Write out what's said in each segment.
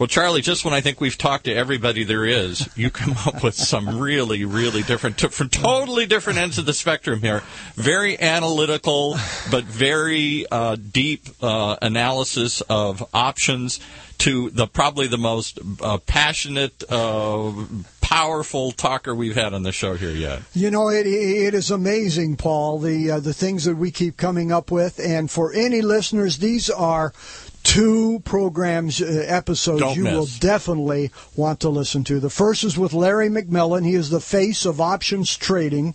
Well, Charlie, just when I think we've talked to everybody there is, you come up with some really, really different, t- from totally different ends of the spectrum here. Very analytical, but very uh, deep uh, analysis of options to the probably the most uh, passionate, uh, powerful talker we've had on the show here yet. You know, it, it is amazing, Paul, the uh, the things that we keep coming up with, and for any listeners, these are two programs, uh, episodes Don't you miss. will definitely want to listen to. The first is with Larry McMillan. He is the face of options trading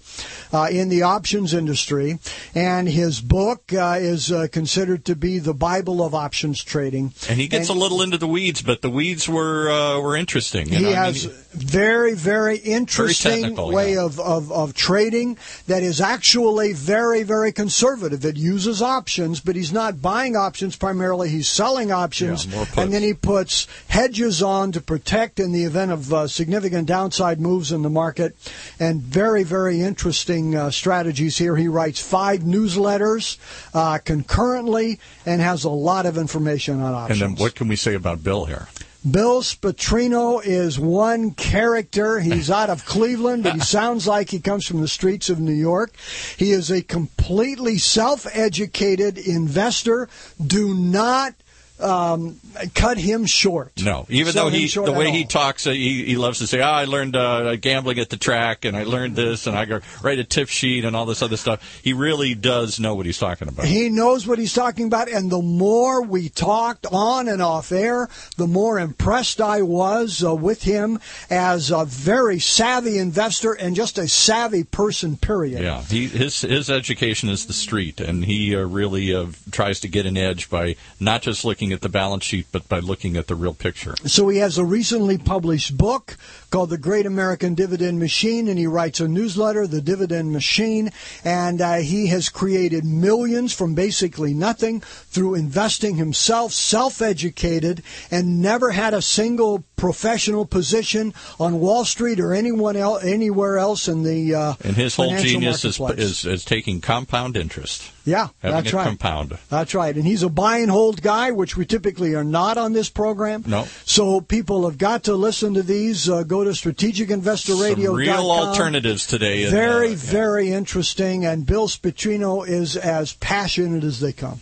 uh, in the options industry, and his book uh, is uh, considered to be the Bible of options trading. And he gets And- a little into the weeds, but the weeds were uh, were interesting. you he know? I mean, has very, very interesting technical, way yeah. of, of, of trading that is actually very, very conservative. It uses options, but he's not buying options primarily. He's selling options, Yeah, and then he puts hedges on to protect in the event of uh, significant downside moves in the market. And very, very interesting uh, strategies here. He writes five newsletters uh, concurrently and has a lot of information on options. and then what can we say about Bill here? Bill Spetrino is one character. He's out of Cleveland, but he sounds like he comes from the streets of New York. He is a completely self educated investor. Do not um, cut him short. No, even Sell though he the way he talks, uh, he, he loves to say, "Ah, I learned uh, gambling at the track, and I learned this, and I go write a tip sheet and all this other stuff." He really does know what he's talking about. He knows what he's talking about, and the more we talked on and off air, the more impressed I was uh, with him as a very savvy investor and just a savvy person, period. yeah, he, his his education is the street, and he uh, really uh, tries to get an edge by not just looking at the balance sheet, but by looking at the real picture. So he has a recently published book called The Great American Dividend Machine, and he writes a newsletter, The Dividend Machine, and uh, he has created millions from basically nothing through investing himself, self-educated, and never had a single professional position on Wall Street or anyone else, anywhere else in the uh, And his whole genius is, is is taking compound interest, yeah, having that's right. compound. That's right. And he's a buy and hold guy, which we typically are not on this program. No. So people have got to listen to these. Uh, go to strategicinvestorradio.com. Some real alternatives today. Very, uh, yeah. very interesting. And Bill Spetrino is as passionate as they come.